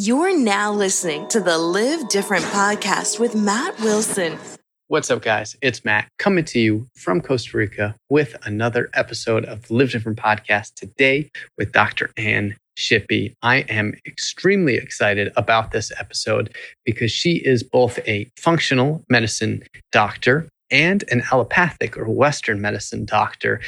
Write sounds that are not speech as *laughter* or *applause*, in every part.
You're now listening to the Live Different podcast with Matt Wilson. What's up, guys? It's Matt coming to you from Costa Rica with another episode of the Live Different podcast today with Dr. Ann Shippey. I am extremely excited about this episode because she is both a functional medicine doctor and an allopathic or Western medicine doctor,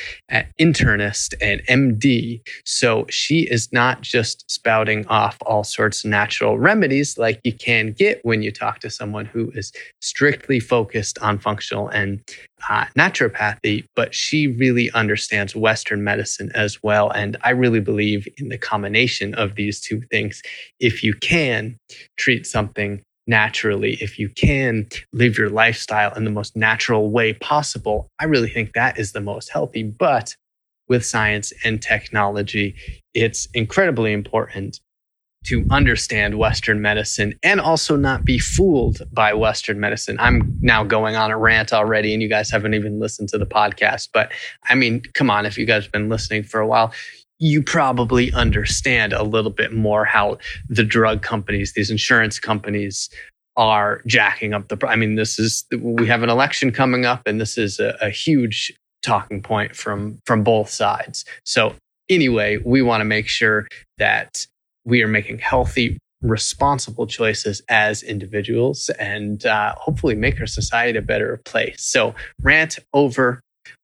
internist, and MD. So she is not just spouting off all sorts of natural remedies like you can get when you talk to someone who is strictly focused on functional and uh, naturopathy, but she really understands Western medicine as well. And I really believe in the combination of these two things. If you can treat something naturally, if you can live your lifestyle in the most natural way possible, I really think that is the most healthy. But with science and technology, it's incredibly important to understand Western medicine and also not be fooled by Western medicine. I'm now going on a rant already, and you guys haven't even listened to the podcast. But I mean, come on, if you guys have been listening for a while, you probably understand a little bit more how the drug companies, these insurance companies, are jacking up the. I mean, this is we have an election coming up, and this is a, a huge talking point from from both sides. So anyway, we want to make sure that we are making healthy, responsible choices as individuals, and uh, hopefully make our society a better place. So rant over.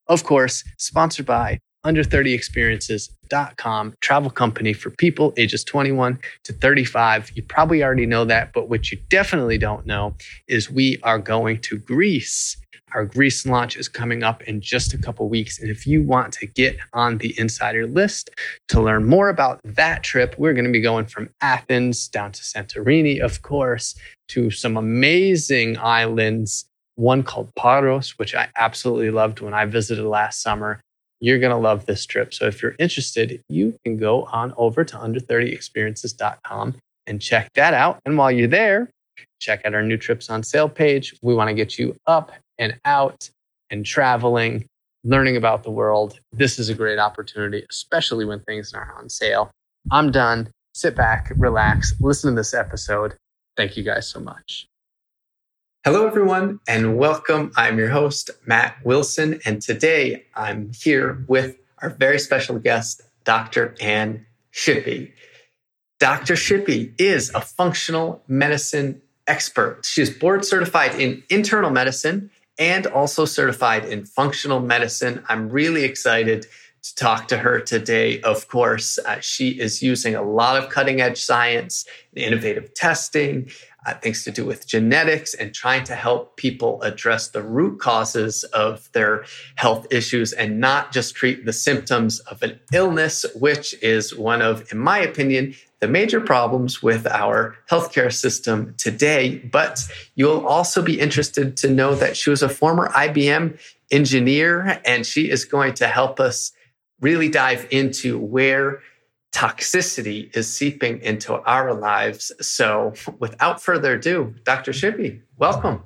Of course, sponsored by under30experiences.com, travel company for people ages 21 to 35. You probably already know that, but what you definitely don't know is we are going to Greece. Our Greece launch is coming up in just a couple weeks. And if you want to get on the insider list to learn more about that trip, we're going to be going from Athens down to Santorini, of course, to some amazing islands one called Paros, which I absolutely loved when I visited last summer. You're going to love this trip. So if you're interested, you can go on over to under30experiences.com and check that out. And while you're there, check out our new trips on sale page. We want to get you up and out and traveling, learning about the world. This is a great opportunity, especially when things are on sale. I'm done. Sit back, relax, listen to this episode. Thank you guys so much. Hello, everyone, and welcome. I'm your host, Matt Wilson, and today I'm here with our very special guest, Dr. Ann Shippey. Dr. Shippey is a functional medicine expert. She's board certified in internal medicine and also certified in functional medicine. I'm really excited to talk to her today. Of course, uh, she is using a lot of cutting edge science, innovative testing, Uh, things to do with genetics and trying to help people address the root causes of their health issues and not just treat the symptoms of an illness, which is one of, in my opinion, the major problems with our healthcare system today. But you'll also be interested to know that she was a former IBM engineer and she is going to help us really dive into where toxicity is seeping into our lives. So, without further ado, Dr. Shippey, welcome.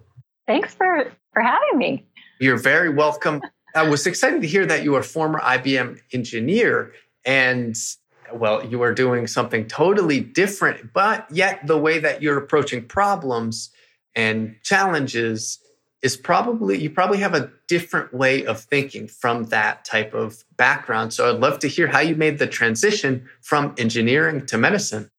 Thanks for, for having me. You're very welcome. I was excited to hear that you are a former IBM engineer and well, you are doing something totally different, but yet the way that you're approaching problems and challenges is probably you probably have a different way of thinking from that type of background. So I'd love to hear how you made the transition from engineering to medicine.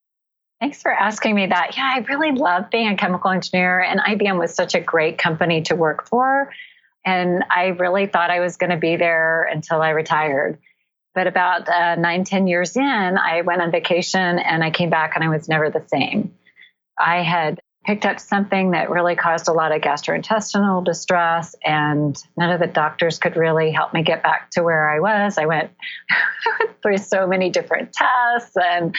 Thanks for asking me that. Yeah, I really love being a chemical engineer, and IBM was such a great company to work for. And I really thought I was going to be there until I retired. But about uh, nine, ten years in, I went on vacation and I came back and I was never the same. I had picked up something that really caused a lot of gastrointestinal distress and none of the doctors could really help me get back to where i was. *laughs* I went, through so many different tests and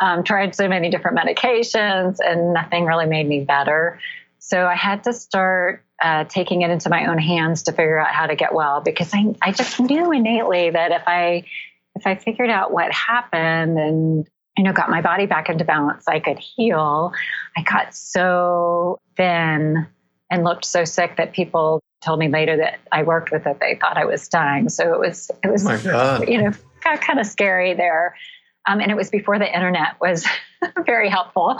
um, tried so many different medications and nothing really made me better. So i had to start uh, taking it into my own hands to figure out how to get well because I, I just knew innately that if i if i figured out what happened and you know, got my body back into balance, I could heal. I got so thin and looked so sick that people told me later that I worked with it. They thought I was dying. So it was, it was, oh you know, got kind of scary there. Um, and it was before the internet was *laughs* very helpful.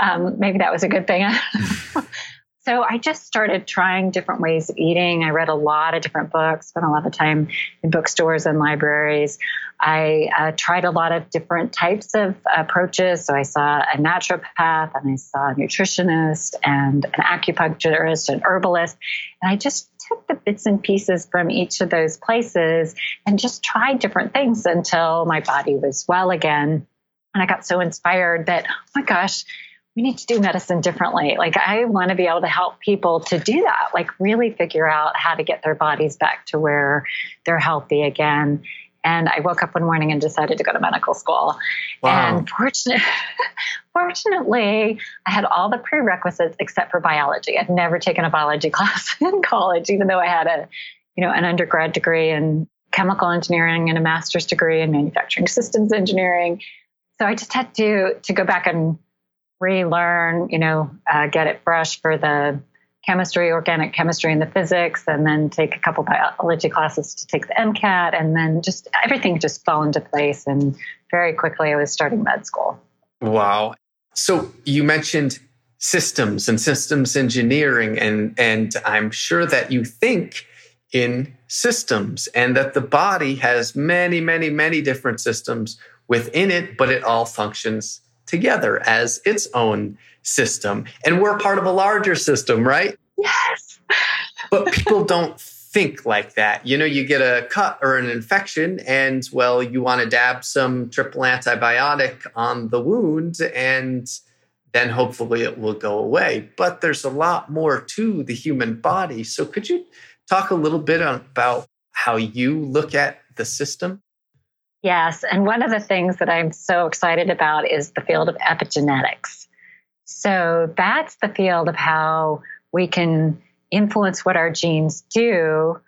Um, maybe that was a good thing. *laughs* so I just started trying different ways of eating. I read a lot of different books, spent a lot of time in bookstores and libraries. I uh, tried a lot of different types of approaches. So I saw a naturopath and I saw a nutritionist and an acupuncturist and herbalist. And I just took the bits and pieces from each of those places and just tried different things until my body was well again. And I got so inspired that, oh my gosh, we need to do medicine differently. Like, I want to be able to help people to do that, like, really figure out how to get their bodies back to where they're healthy again. And I woke up one morning and decided to go to medical school. Wow. And fortunately, *laughs* fortunately, I had all the prerequisites except for biology. I'd never taken a biology *laughs* class in college, even though I had a, you know, an undergrad degree in chemical engineering and a master's degree in manufacturing systems engineering. So I just had to to go back and relearn, you know, uh, get it fresh for the chemistry, organic chemistry, and the physics, and then take a couple biology classes to take the MCAT, and then just everything just fell into place. And very quickly, I was starting med school. Wow. So you mentioned systems and systems engineering, and and I'm sure that you think in systems and that the body has many, many, many different systems within it, but it all functions together as its own system. And we're part of a larger system, right? Yes. but people don't think like that. You know, you get a cut or an infection, and well, you want to dab some triple antibiotic on the wound, and then hopefully it will go away. But there's a lot more to the human body. So, could you talk a little bit about how you look at the system? Yes. And one of the things that I'm so excited about is the field of epigenetics. So that's the field of how we can influence what our genes do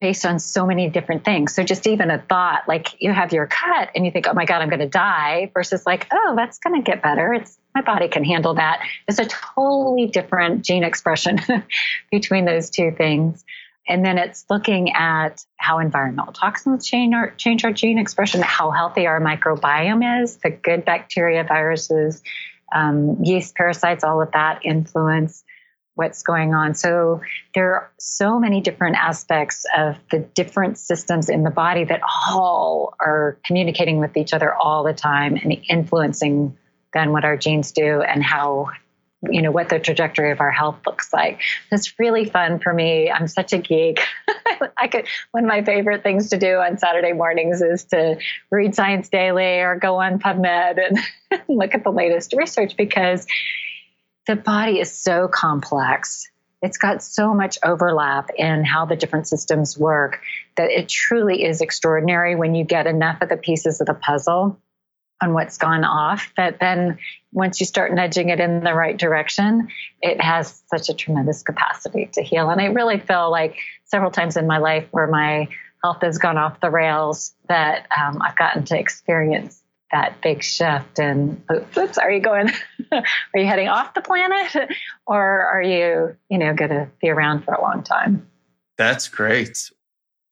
based on so many different things. So just even a thought, like you have your cut and you think, oh my God, I'm going to die, versus like, oh, that's going to get better. It's my body can handle that. It's a totally different gene expression *laughs* between those two things. And then it's looking at how environmental toxins change our, change our gene expression, how healthy our microbiome is, the good bacteria, viruses, um, yeast, parasites, all of that influence what's going on. So there are so many different aspects of the different systems in the body that all are communicating with each other all the time and influencing then what our genes do and how you know what the trajectory of our health looks like. It's really fun for me. I'm such a geek. *laughs* I could one of my favorite things to do on saturday mornings is to read science daily or go on pubmed and *laughs* look at the latest research because the body is so complex. It's got so much overlap in how the different systems work that it truly is extraordinary when you get enough of the pieces of the puzzle on what's gone off. But then once you start nudging it in the right direction, it has such a tremendous capacity to heal. And I really feel like several times in my life where my health has gone off the rails that um, I've gotten to experience that big shift and oops are you going *laughs* are you heading off the planet *laughs* or are you you know going to be around for a long time that's great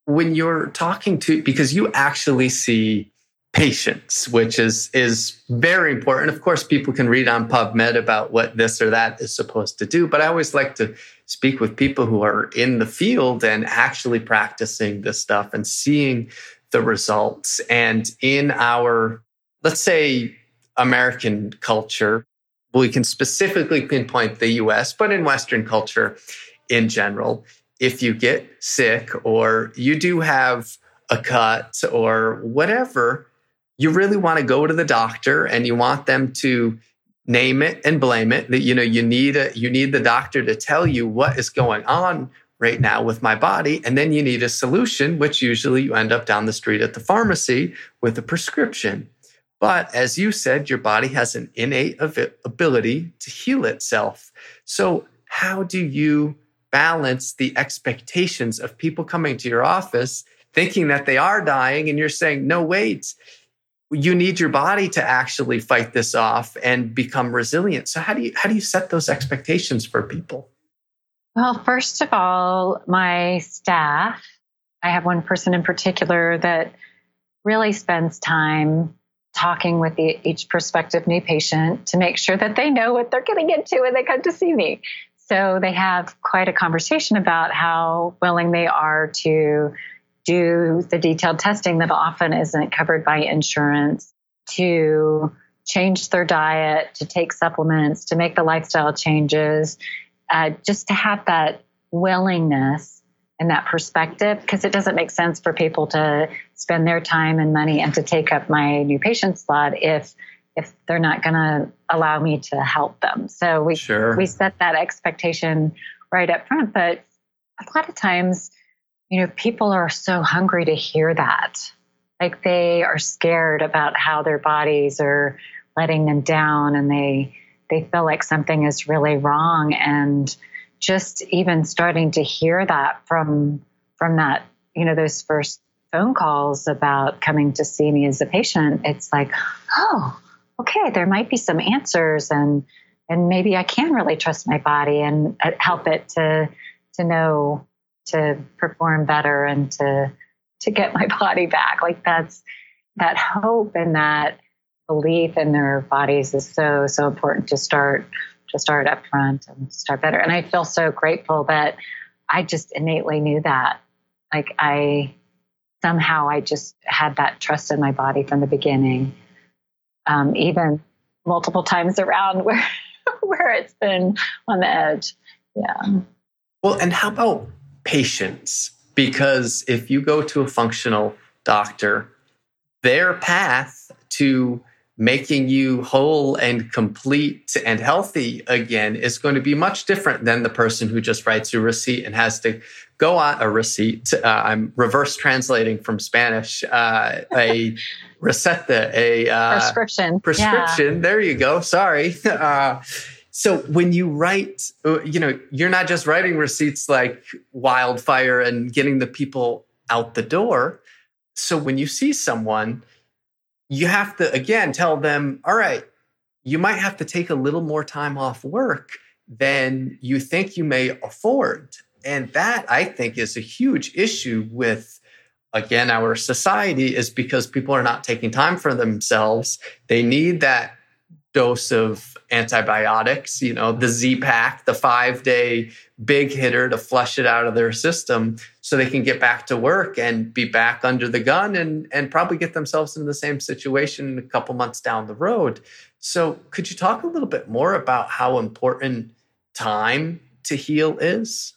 when you're talking to because you actually see patients, which is is very important. Of course, people can read on PubMed about what this or that is supposed to do, but I always like to speak with people who are in the field and actually practicing this stuff and seeing the results. And in our, let's say, American culture, we can specifically pinpoint the US, but in Western culture in general, if you get sick or you do have a cut or whatever, you really want to go to the doctor and you want them to name it and blame it that you know you need a you need the doctor to tell you what is going on right now with my body and then you need a solution which usually you end up down the street at the pharmacy with a prescription. But as you said your body has an innate ability to heal itself. So how do you balance the expectations of people coming to your office thinking that they are dying and you're saying no wait you need your body to actually fight this off and become resilient. So how do you how do you set those expectations for people? Well, first of all, my staff, I have one person in particular that really spends time talking with the, each prospective new patient to make sure that they know what they're getting into when they come to see me. So they have quite a conversation about how willing they are to do the detailed testing that often isn't covered by insurance, to change their diet, to take supplements, to make the lifestyle changes, uh, just to have that willingness and that perspective, because it doesn't make sense for people to spend their time and money and to take up my new patient slot if if they're not going to allow me to help them. So we sure. we set that expectation right up front, but a lot of times you know, people are so hungry to hear that. Like they are scared about how their bodies are letting them down and they they feel like something is really wrong and just even starting to hear that from from that, you know, those first phone calls about coming to see me as a patient, it's like, oh, okay, there might be some answers and and maybe I can really trust my body and uh, help it to to know to perform better and to to get my *laughs* body back. Like that's that hope and that belief in their bodies is so so important to start to start up front and start better. And I feel so grateful that I just innately knew that. Like I somehow I just had that trust in my body from the beginning. Um, even multiple times around *laughs* where where it's been on the edge. Yeah. Well, and how about patients because if you go to a functional doctor, their path to making you whole and complete and healthy again is going to be much different than the person who just writes you a receipt and has to go on a receipt. Uh, I'm reverse translating from Spanish. Uh, a *laughs* receta, a uh, prescription. Prescription. Yeah. There you go. Sorry. *laughs* So when you write, uh, you know, you're not just writing receipts like wildfire and getting the people out the door. So when you see someone, you have to again tell them, all right, you might have to take a little more time off work than you think you may afford. And that I think is a huge issue with again our society is because people are not taking time for themselves. They need that dose of antibiotics, you know, the Z pack, the five day big hitter to flush it out of their system so they can get back to work and be back under the gun and, and probably get themselves in the same situation a couple months down the road. So, could you talk a little bit more about how important time to heal is?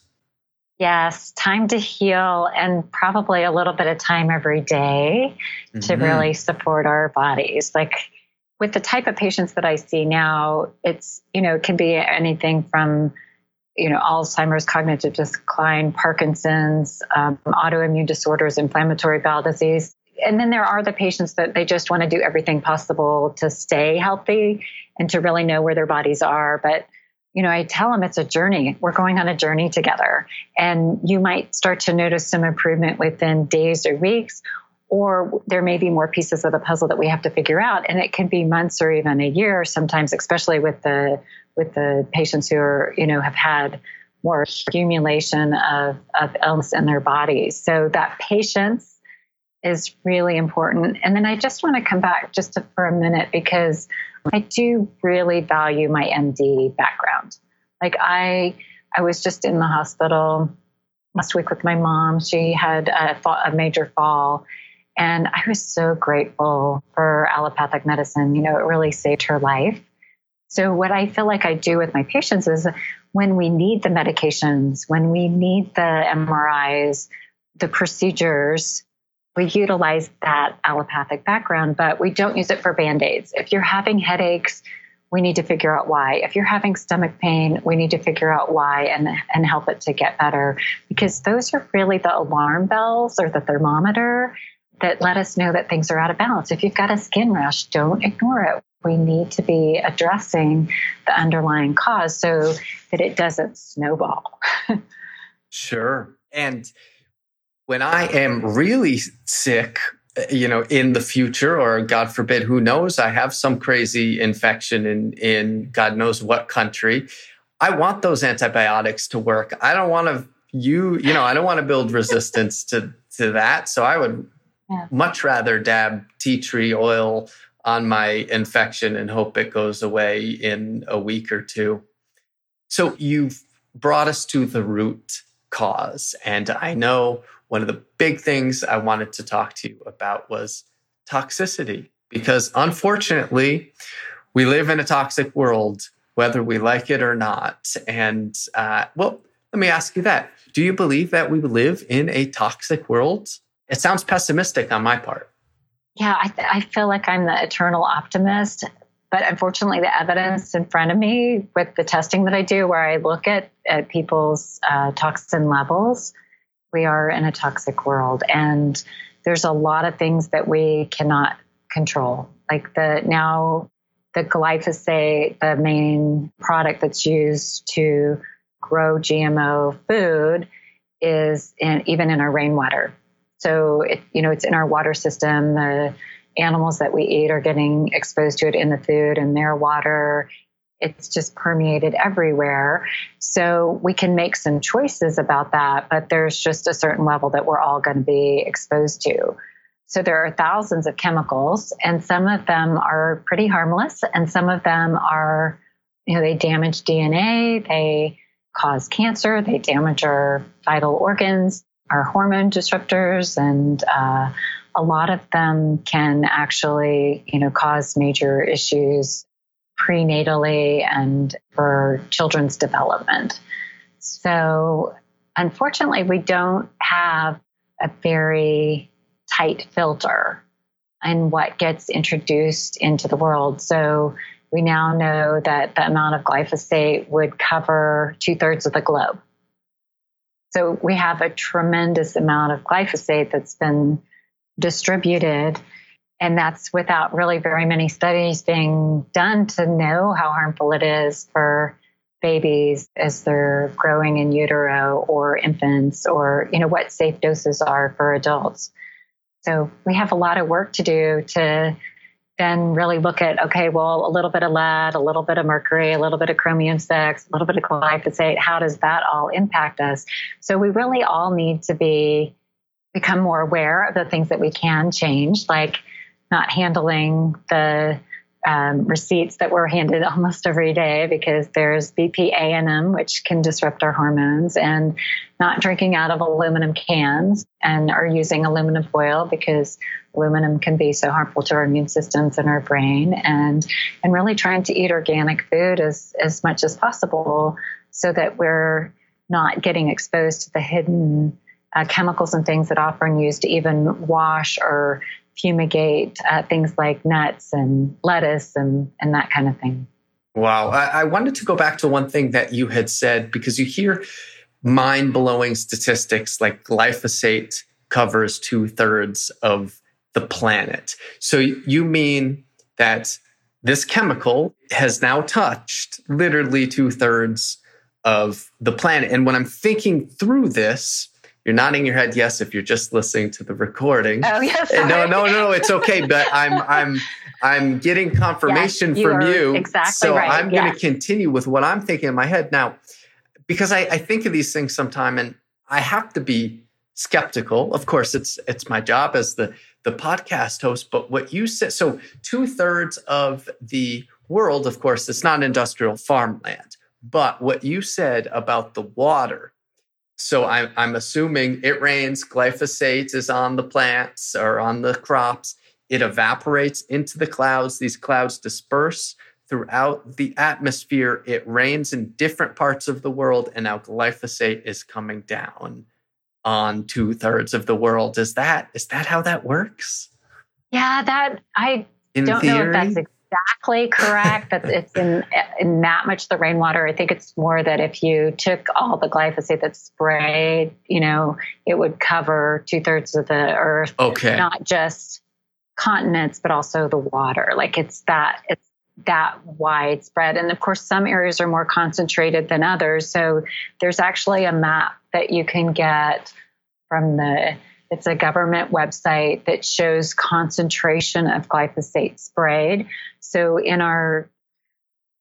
Yes, time to heal and probably a little bit of time every day mm-hmm. to really support our bodies. Like, with the type of patients that I see now, it's, you know, it can be anything from, you know, Alzheimer's, cognitive decline, Parkinson's, um, autoimmune disorders, inflammatory bowel disease. And then there are the patients that they just want to do everything possible to stay healthy and to really know where their bodies are. But, you know, I tell them it's a journey. We're going on a journey together. And you might start to notice some improvement within days or weeks, or there may be more pieces of the puzzle that we have to figure out. And it can be months or even a year sometimes especially with the with the patients who are you know have had more accumulation of, of illness in their bodies so that patience is really important. And then i just want to come back just to, for a minute because i do really value my md background. Like i i was just in the hospital last week with my mom. She had a, a major fall and I was so grateful for allopathic medicine. You know, it really saved her life. So, what I feel like I do with my patients is when we need the medications, when we need the MRIs, the procedures, we utilize that allopathic background, but we don't use it for band aids. If you're having headaches, we need to figure out why. If you're having stomach pain, we need to figure out why and, and help it to get better because those are really the alarm bells or the thermometer that let us know that things are out of balance. If you've got a skin rash, don't ignore it. We need to be addressing the underlying cause so that it doesn't snowball. *laughs* sure. And when I am really sick, uh, you know, in the future, or God forbid, who knows, I have some crazy infection in, in God knows what country. I want those antibiotics to work. I don't want to you, you know, I don't want to build resistance to to that. So I would yeah. much rather dab tea tree oil on my infection and hope it goes away in a week or two. So you've brought us to the root cause. And I know one of the big things I wanted to talk to you about was toxicity, because unfortunately, we live in a toxic world, whether we like it or not. And uh, well, let me ask you that. Do you believe that we live in a toxic world? It sounds pessimistic on my part. Yeah, I, th- I feel like I'm the eternal optimist. But unfortunately, the evidence in front of me with the testing that I do, where I look at, at people's uh, toxin levels, we are in a toxic world. And there's a lot of things that we cannot control. Like the now, the glyphosate, the main product that's used to grow GMO food, is in, even in our rainwater. So it, you know, it's in our water system. The animals that we eat are getting exposed to it in the food and their water. It's just permeated everywhere. So we can make some choices about that, but there's just a certain level that we're all going to be exposed to. So there are thousands of chemicals, and some of them are pretty harmless, and some of them are, you know, they damage DNA, they cause cancer, they damage our vital organs, our hormone disruptors, and uh, a lot of them can actually, you know, cause major issues prenatally and for children's development. So, unfortunately, we don't have a very tight filter in what gets introduced into the world. So, we now know that the amount of glyphosate would cover two thirds of the globe. So, we have a tremendous amount of glyphosate that's been distributed. And that's without really very many studies being done to know how harmful it is for babies as they're growing in utero or infants or you know what safe doses are for adults so we have a lot of work to do to then really look at okay well a little bit of lead a little bit of mercury a little bit of chromium 6 a little bit of glyphosate. How does that all impact us? So we really all need to be become more aware of the things that we can change, like not handling the um, receipts that we're handed *laughs* almost every day because there's BPA in them, which can disrupt our hormones, and not drinking out of aluminum cans and are using aluminum foil because aluminum can be so harmful to our immune systems and our brain, and and really trying to eat organic food as as much as possible so that we're not getting exposed to the hidden uh, chemicals and things that often used to even wash or fumigate uh, things like nuts and lettuce and, and that kind of thing. Wow. I, I wanted to go back to one thing that you had said because you hear mind blowing statistics like glyphosate covers two thirds of the planet. So you mean that this chemical has now touched literally two thirds of the planet. And when I'm thinking through this, you're nodding your head yes if you're just listening to the recording. Oh yes. No, no, no, it's okay. But I'm I'm I'm getting *laughs* confirmation yes, from you. Exactly. So right. I'm going to continue with what I'm thinking in my head now, because I, I think of these things sometime, and I have to be skeptical. Of course, it's it's my job as the the podcast host. But what you said, so two thirds of the world, of course, it's not industrial farmland. But what you said about the water so I'm, I'm assuming it rains, glyphosate is on the plants or on the crops. It evaporates into the clouds. These clouds disperse throughout the atmosphere. It rains in different parts of the world, and now glyphosate is coming down on two thirds of the world. Is that is that how that works? Yeah, that I in don't theory? know if that's exactly correct that it's in, in that much the rainwater. I think it's more that if you took all the glyphosate that's sprayed, you know, it would cover two thirds of the earth. Okay. Not just continents, but also the water. Like it's that, it's that widespread. And of course, some areas are more concentrated than others. So there's actually a map that you can get from the it's a government website that shows concentration of glyphosate sprayed. So in our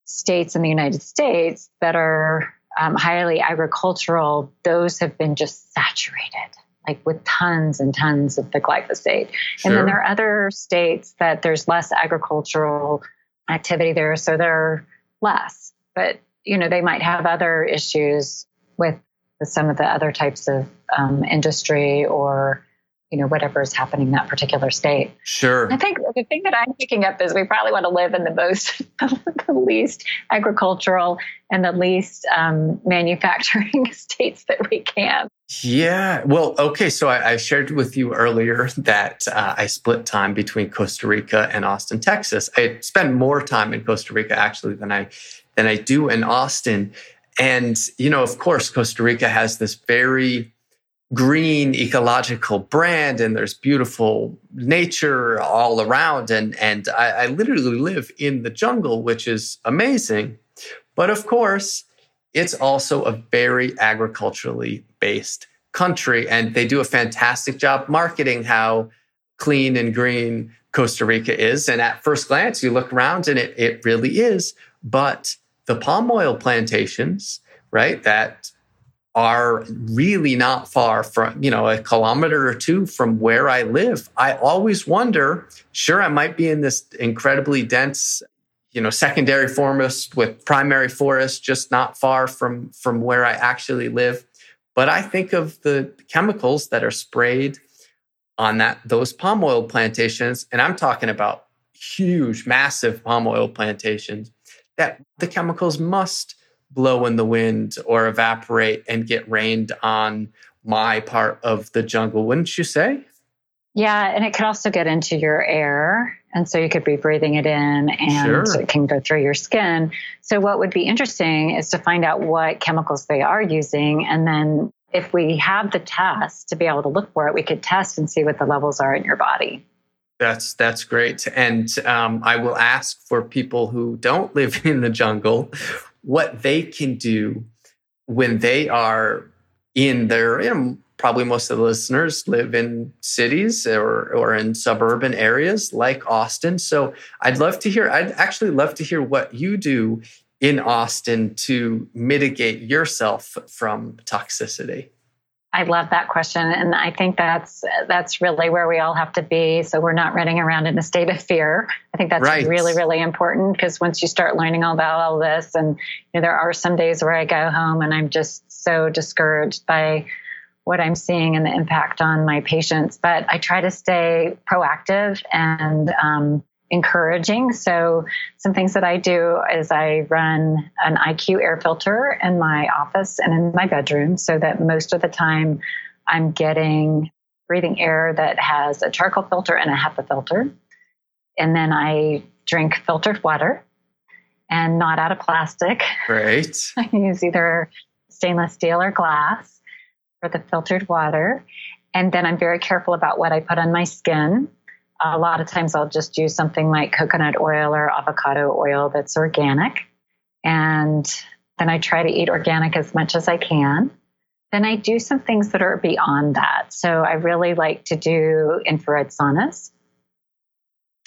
states in the United States that are um, highly agricultural, those have been just saturated. like with tons and tons of the glyphosate. Sure. And then there are other states that there's less agricultural activity there, so they're less. But you know, they might have other issues with, with some of the other types of um, industry or you know whatever is happening in that particular state. Sure. I think the thing that I'm picking up is we probably want to live in the most, *laughs* the least agricultural and the least um, manufacturing *laughs* states that we can. Yeah. Well, okay. So I, I shared with you earlier that uh, I split time between Costa Rica and Austin, Texas. I spend more time in Costa Rica actually than I than I do in Austin. And you know, of course, Costa Rica has this very green ecological brand and there's beautiful nature all around. And and I, I, literally live in the jungle which is amazing. But of course it's also a very agriculturally based country and they do a fantastic job marketing how clean and green costa rica is. And at first glance you look around and it, it really is. But the palm oil plantations right that are really not far from, you know, a kilometer or two from where I live. I always wonder, sure, I might be in this incredibly dense, you know, secondary forest with primary forest just not far from from where I actually live. But I think of the chemicals that are sprayed on that those palm oil plantations, and I'm talking about huge, massive palm oil plantations, that the chemicals must blow in the wind or evaporate and get rained on my part of the jungle, wouldn't you say? Yeah, and it could also get into your air. And so you could be breathing it in and sure. it can go through your skin. So, what would be interesting is to find out what chemicals they are using. And then, if we have the test to be able to look for it, we could test and see what the levels are in your body. That's that's great, and um, I will ask for people who don't live *laughs* in the jungle what they can do when they are in their, you know, probably most of the listeners live in cities or, or in suburban areas like Austin. So I'd love to hear, I'd actually love to hear what you do in Austin to mitigate yourself from toxicity. I love that question, and I think that's that's really where we all have to be. So we're not running around in a state of fear. I think that's right. really really important because once you start learning all about all this, and you know, there are some days where I go home and I'm just so discouraged by what I'm seeing and the impact on my patients. But I try to stay proactive and um, encouraging. So, some things that I do is I run an IQ air filter in my office and in my bedroom so that most of the time I'm getting breathing air that has a charcoal filter and a HEPA filter. And then I drink filtered water and not out of plastic. Great. *laughs* I use either stainless steel or glass for the filtered water. And then I'm very careful about what I put on my skin a lot of times I'll just use something like coconut oil or avocado oil that's organic. And then I try to eat organic as much as I can. Then I do some things that are beyond that. So I really like to do infrared saunas.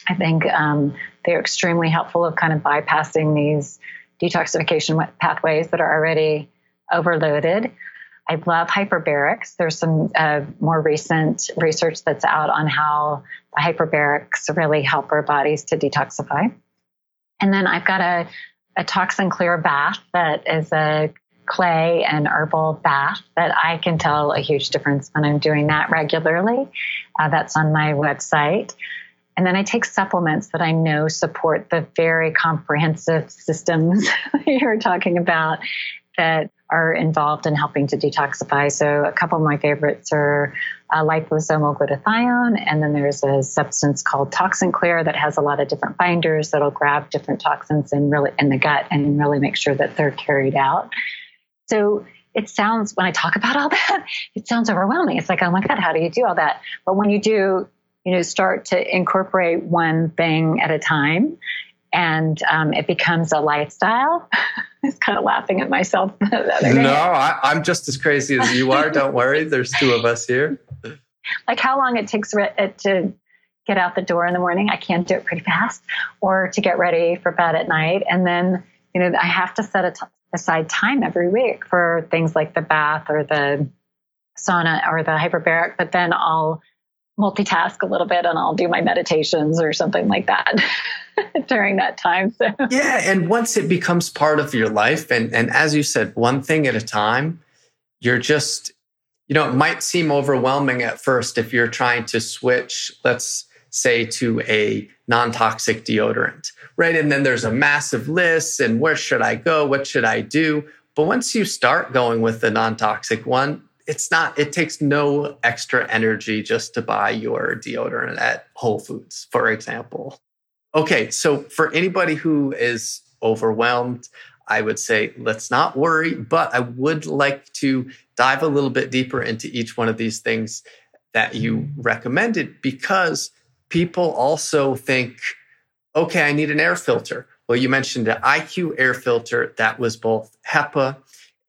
I think um, they're extremely helpful of kind of bypassing these detoxification pathways that are already overloaded. I love hyperbarics. There's some uh, more recent research that's out on how the hyperbarics really help our bodies to detoxify. And then I've got a, a toxin clear bath that is a clay and herbal bath that I can tell a huge difference when I'm doing that regularly. Uh, that's on my website. And then I take supplements that I know support the very comprehensive systems *laughs* you're talking about that are involved in helping to detoxify. So, a couple of my favorites are uh, liposomal glutathione, and then there's a substance called Toxin Clear that has a lot of different binders that'll grab different toxins in really in the gut and really make sure that they're carried out. So, it sounds when I talk about all *laughs* that, it sounds overwhelming. It's like, oh my god, how do you do all that? But when you do, you know, start to incorporate one thing at a time, and um, it becomes a lifestyle. *laughs* *laughs* I was kind of laughing at myself the other day. No, I, am just as crazy as you are. Don't worry. There's two of us here. Like how long it takes it to get out the door in the morning. I can't do it pretty fast, or to get ready for bed at night. And then, you know, I have to set aside time every week for things like the bath or the sauna or the hyperbaric, but then I'll multitask a little bit and I'll do my meditations or something like that *laughs* *laughs* during that time. So Yeah, and once it becomes part of your life and and as you said, one thing at a time, you're just you know, it might seem overwhelming at first if you're trying to switch, let's say to a non-toxic deodorant, right? And then there's a massive list and where should I go? What should I do? But once you start going with the non-toxic one, it's not it takes no extra energy just to buy your deodorant at Whole Foods, for example. Okay, so for anybody who is overwhelmed, I would say let's not worry, but I would like to dive a little bit deeper into each one of these things that you recommended because people also think, okay, I need an air filter. Well, you mentioned the IQ air filter that was both HEPA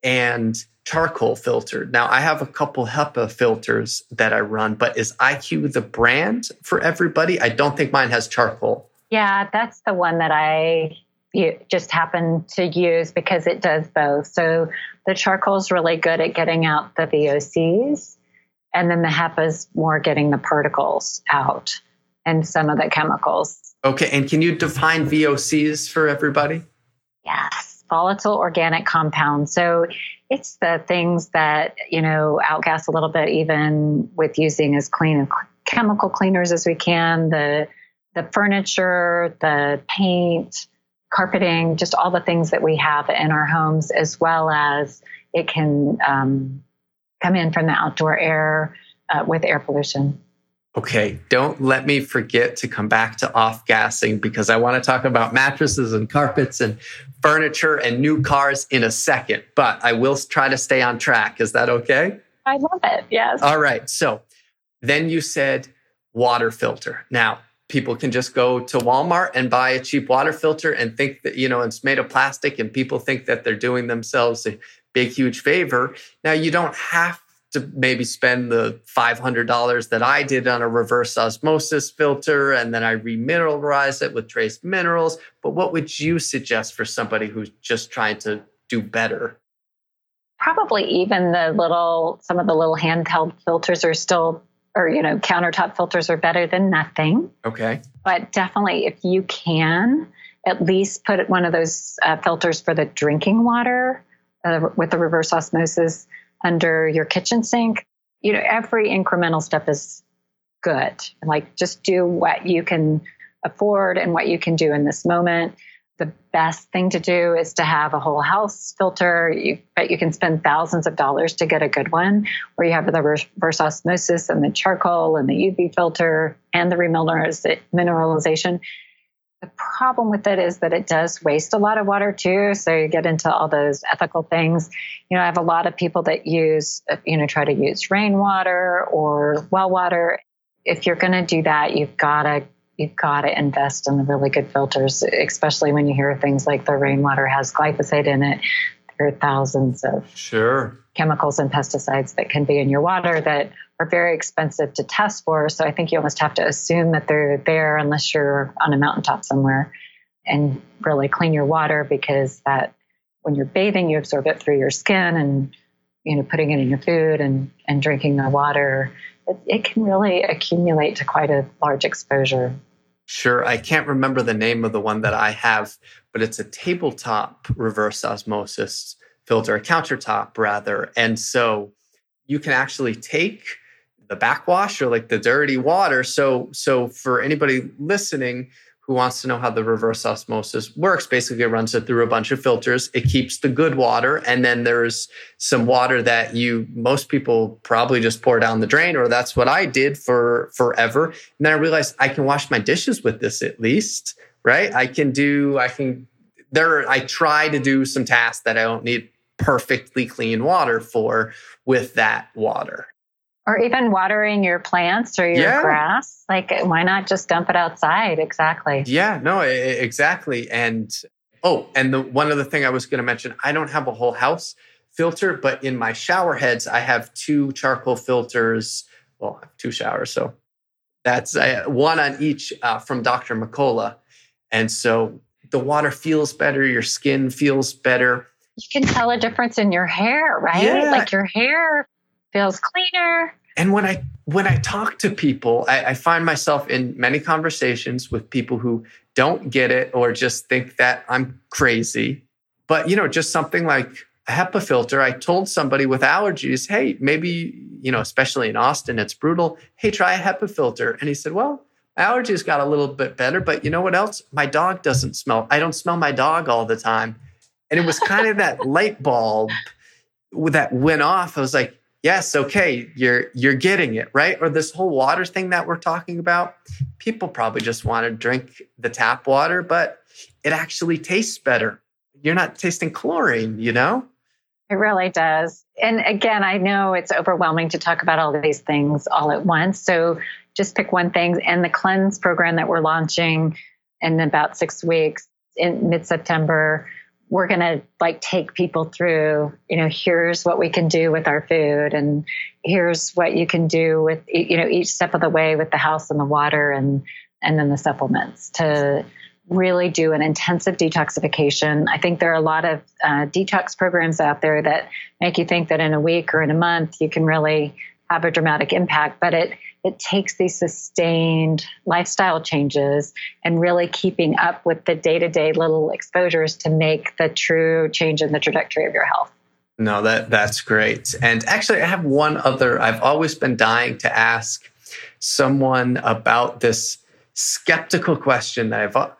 and charcoal filtered. Now, I have a couple HEPA filters that I run, but is IQ the brand for everybody? I don't think mine has charcoal. Yeah, that's the one that I just happen to use because it does both. So the charcoal is really good at getting out the VOCs, and then the HEPA is more getting the particles out and some of the chemicals. Okay, and can you define VOCs for everybody? Yes, volatile organic compounds. So it's the things that, you know, outgas a little bit, even with using as clean chemical cleaners as we can, the the furniture, the paint, carpeting, just all the things that we have in our homes, as well as it can um, come in from the outdoor air uh, with air pollution. Okay, don't let me forget to come back to off gassing because I want to talk about mattresses and carpets and furniture and new cars in a second, but I will try to stay on track. Is that okay? I love it. Yes. All right. So then you said water filter. Now, people can just go to Walmart and buy a cheap water filter and think that, you know, it's made of plastic and people think that they're doing themselves a big, huge favor. Now, you don't have to maybe spend the $500 that I did on a reverse osmosis filter and then I remineralize it with trace minerals. But what would you suggest for somebody who's just trying to do better? Probably even the little, some of the little handheld filters are still, or, you know, countertop filters are better than nothing. Okay. But definitely, if you can, at least put one of those uh, filters for the drinking water uh, with the reverse osmosis under your kitchen sink. You know, every incremental step is good. Like just do what you can afford and what you can do in this moment. The best thing to do is to have a whole house filter. You you can spend thousands of dollars to get a good one, where you have the reverse osmosis and the charcoal and the UV filter and the remineralization. The problem with it is that it does waste a lot of water too. So you get into all those ethical things. You know, I have a lot of people that use, you know, try to use rainwater or well water. If you're going to do that, you've got to you've got to invest in the really good filters, especially when you hear things like the rainwater has glyphosate in it. There are thousands of sure chemicals and pesticides that can be in your water that are very expensive to test for. So I think you almost have to assume that they're there unless you're on a mountaintop somewhere and really clean your water because that when you're bathing, you absorb it through your skin and you know putting it in your food and and drinking the water. It, can really accumulate to quite a large exposure. Sure. I can't remember the name of the one that I have, but it's a tabletop reverse osmosis filter, a countertop rather. And so you can actually take the backwash or like the dirty water. So, so for anybody listening who wants to know how the reverse osmosis works, basically it runs it through a bunch of filters. It keeps the good water. And then there's some water that you, most people probably just pour down the drain, or that's what I did for forever. And then I realized I can wash my dishes with this at least, right? I can do, I can, there, I try to do some tasks that I don't need perfectly clean water for with that water or even watering your plants or your yeah. grass. Like why not just dump it outside? Exactly. Yeah no exactly. And oh and the one other thing i was going to mention i don't have a whole house filter but in my shower heads i have two charcoal filters. Well two showers so that's uh, one on each uh, from dr mccullough and so the water feels better your skin feels better. You can tell a difference in your hair right? Yeah. like your hair feels cleaner. And when I when I talk to people, I, I find myself in many conversations with people who don't get it or just think that I'm crazy. But you know, just something like a HEPA filter. I told somebody with allergies, hey, maybe, you know, especially in Austin, it's brutal. Hey, try a HEPA filter. And he said, well, allergies got a little bit better, but you know what else? My dog doesn't smell. I don't smell my dog all the time. And it was kind of that *laughs* light bulb that went off. I was like, yes, okay, you're you're getting it, right? Or this whole water thing that we're talking about. People probably just want to drink the tap water, but it actually tastes better. You're not tasting chlorine, you know? It really does. And again, I know it's overwhelming to talk about all these things all at once. So just pick one thing. And the cleanse program that we're launching in about six weeks in mid September, we're going to like take people through, you know, here's what we can do with our food and here's what you can do with, you know, each step of the way with the house and the water and, and then the supplements to really do an intensive detoxification. I think there are a lot of uh, detox programs out there that make you think that in a week or in a month you can really have a dramatic impact, but it it takes these sustained lifestyle changes and really keeping up with the day-to-day little exposures to make the true change in the trajectory of your health. No, that that's great. And actually I have one other I've always been dying to ask someone about this skeptical question that I've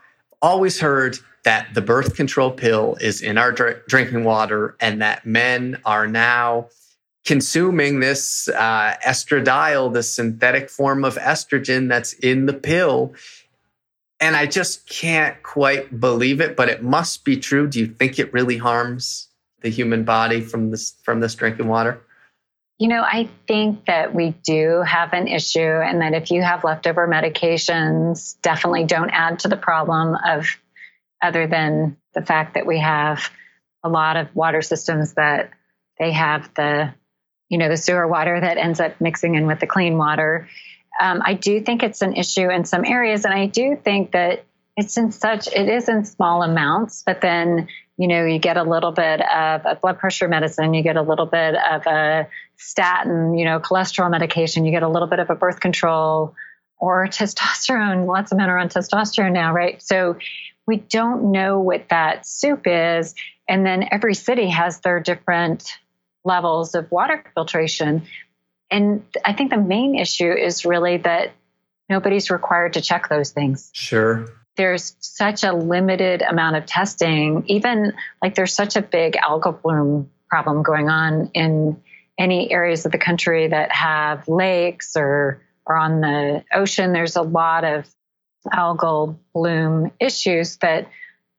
always heard that the birth control pill is in our dr- drinking water and that men are now consuming this uh, estradiol, the synthetic form of estrogen that's in the pill. And I just can't quite believe it, but it must be true. Do you think it really harms the human body from this from this drinking water? You know, I think that we do have an issue, and that if you have leftover medications, definitely don't add to the problem of other than the fact that we have a lot of water systems that they have the, you know, the sewer water that ends up mixing in with the clean water. Um, I do think it's an issue in some areas, and I do think that it's in such it is in small amounts, but then you know, you get a little bit of a blood pressure medicine, you get a little bit of a statin, you know, cholesterol medication, you get a little bit of a birth control or testosterone. Lots of men are on testosterone now, right? So we don't know what that soup is. And then every city has their different levels of water filtration. And I think the main issue is really that nobody's required to check those things. Sure there's such a limited amount of testing. Even like there's such a big algal bloom problem going on in any areas of the country that have lakes or or on the ocean. There's a lot of algal bloom issues that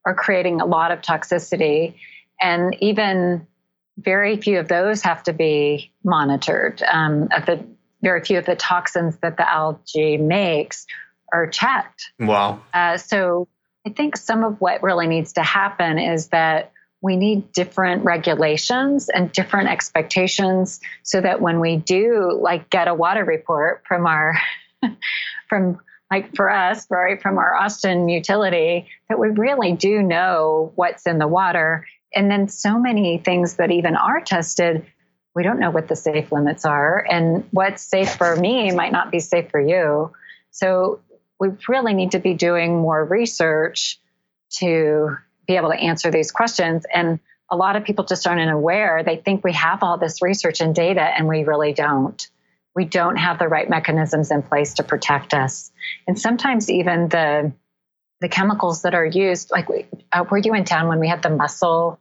are creating a lot of toxicity, and even very few of those have to be monitored. Um, of the very few of the toxins that the algae makes are checked. Wow. Uh, so I think some of what really needs to happen is that we need different regulations and different expectations so that when we do like get a water report from our *laughs* from like for us right from our austin utility that we really do know what's in the water and then so many things that even are tested we don't know what the safe limits are and what's safe for me might not be safe for you so we really need to be doing more research to be able to answer these questions. And a lot of people just aren't aware. They think we have all this research and data, and we really don't. We don't have the right mechanisms in place to protect us. And sometimes even the the chemicals that are used, like uh, were you in town when we had the mussel,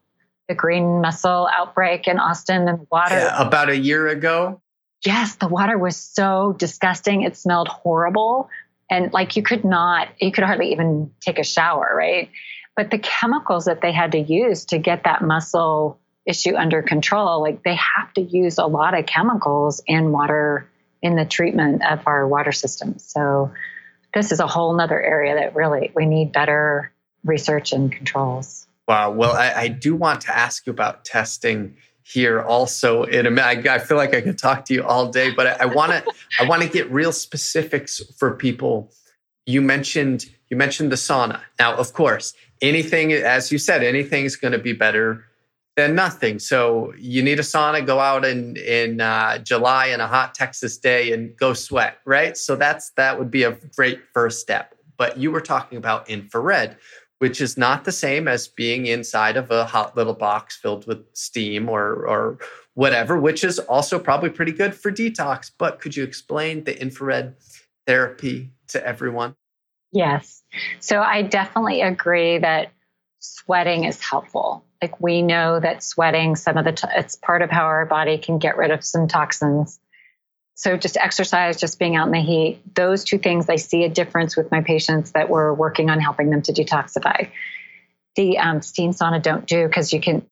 the green mussel outbreak in Austin and water? Yeah, about a year ago. Yes, the water was so disgusting. It smelled horrible and like you could not you could hardly even take a shower right but the chemicals that they had to use to get that mussel issue under control like they have to use a lot of chemicals in water in the treatment of our water system so this is a whole nother area that really we need better research and controls wow well I, I do want to ask you about testing here also in. I, I feel like I could talk to you all day, but I want to I want to get real specifics for people. You mentioned you mentioned the sauna. Now, of course, anything as you said, anything's going to be better than nothing. So you need a sauna, go out in in uh, July in a hot Texas day and go sweat, right? So that's that would be a great first step. But you were talking about infrared, which is not the same as being inside of a hot little box filled with steam or or whatever, which is also probably pretty good for detox. But could you explain the infrared therapy to everyone? Yes. So I definitely agree that sweating is helpful. Like we know that sweating, some of the, t- it's part of how our body can get rid of some toxins. So just exercise, just being out in the heat, those two things, I see a difference with my patients that we're working on helping them to detoxify. The um, steam sauna don't do because you can,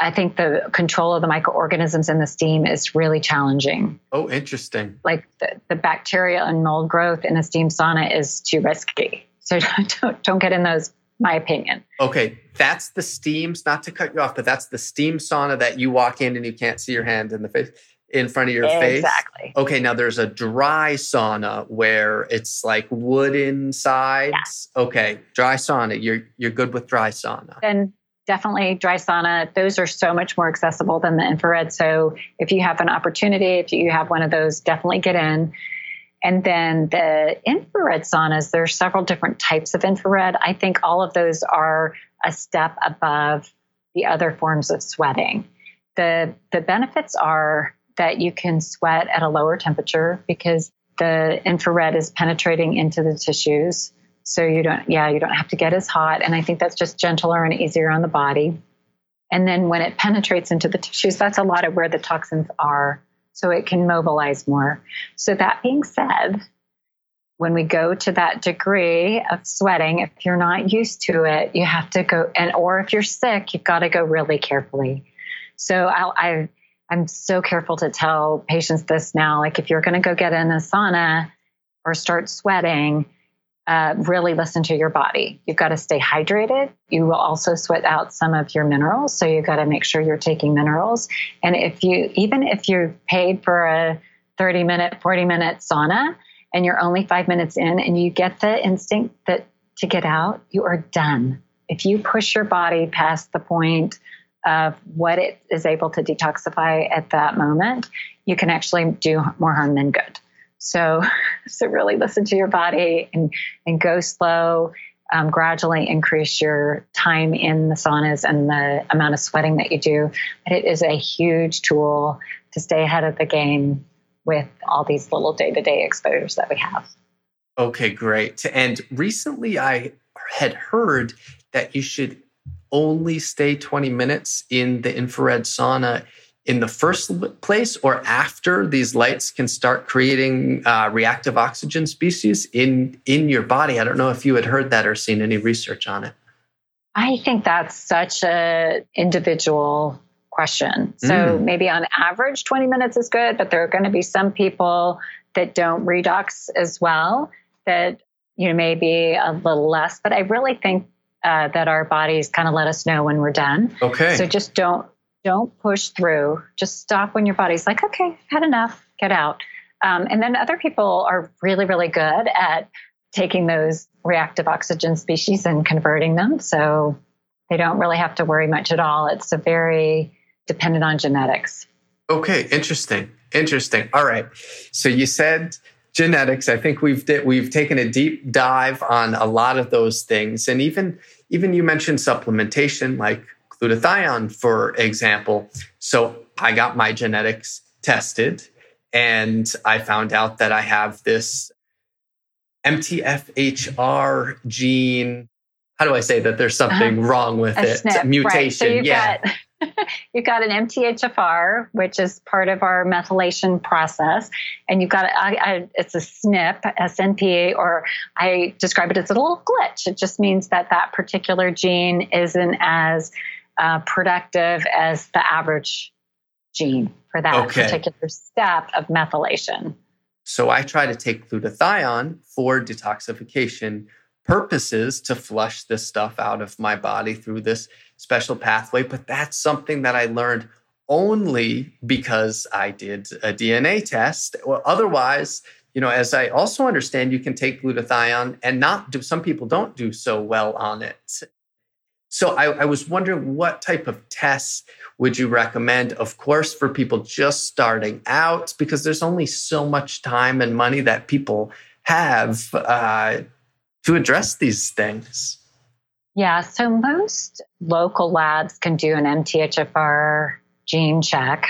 I think the control of the microorganisms in the steam is really challenging. Oh, interesting. Like the, the bacteria and mold growth in a steam sauna is too risky. So *laughs* don't, don't get in those my opinion. Okay, that's the steams, not to cut you off, but that's the steam sauna that you walk in and you can't see your hand in the face in front of your exactly. face. Exactly. Okay, now there's a dry sauna where it's like wooden sides. Yeah. Okay, dry sauna. You're you're good with dry sauna. Then definitely dry sauna. Those are so much more accessible than the infrared. So if you have an opportunity, if you have one of those, definitely get in. And then the infrared saunas, there are several different types of infrared. I think all of those are a step above the other forms of sweating. The the benefits are that you can sweat at a lower temperature because the infrared is penetrating into the tissues. So you don't yeah, you don't have to get as hot and I think that's just gentler and easier on the body. And then when it penetrates into the tissues, that's a lot of where the toxins are so it can mobilize more. So, that being said, when we go to that degree of sweating, if you're not used to it, you have to go, and or if you're sick, you've got to go really carefully. So, I'll, I, I'm so careful to tell patients this now. Like, if you're going to go get in a sauna or start sweating, uh, really listen to your body. You've got to stay hydrated. You will also sweat out some of your minerals, so you've got to make sure you're taking minerals. And if you, even if you're paid for a 30 minute, 40 minute sauna, and you're only five minutes in, and you get the instinct that to get out, you are done. If you push your body past the point of what it is able to detoxify at that moment, you can actually do more harm than good. So, *laughs* so really listen to your body and, and go slow. Um, gradually increase your time in the saunas and the amount of sweating that you do. But it is a huge tool to stay ahead of the game with all these little day to day exposures that we have. Okay, great. And recently I had heard that you should only stay 20 minutes in the infrared sauna in the first place or after these lights can start creating uh, reactive oxygen species in in your body? I don't know if you had heard that or seen any research on it. I think that's such a individual question. So mm. maybe on average 20 minutes is good but there are going to be some people that don't redox as well that you know maybe a little less but i really think uh, that our bodies kind of let us know when we're done okay so just don't don't push through. Just stop when your body's like, okay, had enough, get out. Um, and then other people are really, really good at taking those reactive oxygen species and converting them. So they don't really have to worry much at all. It's a very dependent on genetics. Okay, interesting. Interesting. All right. So you said genetics. I think we've we've taken a deep dive on a lot of those things, and even even you mentioned supplementation, like glutathione, for example. So I got my genetics tested and I found out that I have this MTHFR gene. How do I say that there's something uh-huh. wrong with a it? SNP, Mutation. Right. So yeah. Got- *laughs* you've got an MTHFR, which is part of our methylation process, and you've got it's a SNP, SNP, or I describe it as a little glitch. It just means that that particular gene isn't as uh, productive as the average gene for that okay. particular step of methylation. So I try to take glutathione for detoxification purposes to flush this stuff out of my body through this special pathway. But that's something that I learned only because I did a DNA test. Well, otherwise, you know, as I also understand, you can take glutathione and not do, some people don't do so well on it. So I, I, was wondering what type of tests would you recommend? Of course, for people just starting out, because there's only so much time and money that people have uh, to address these things. Yeah, so most local labs can do an MTHFR gene check.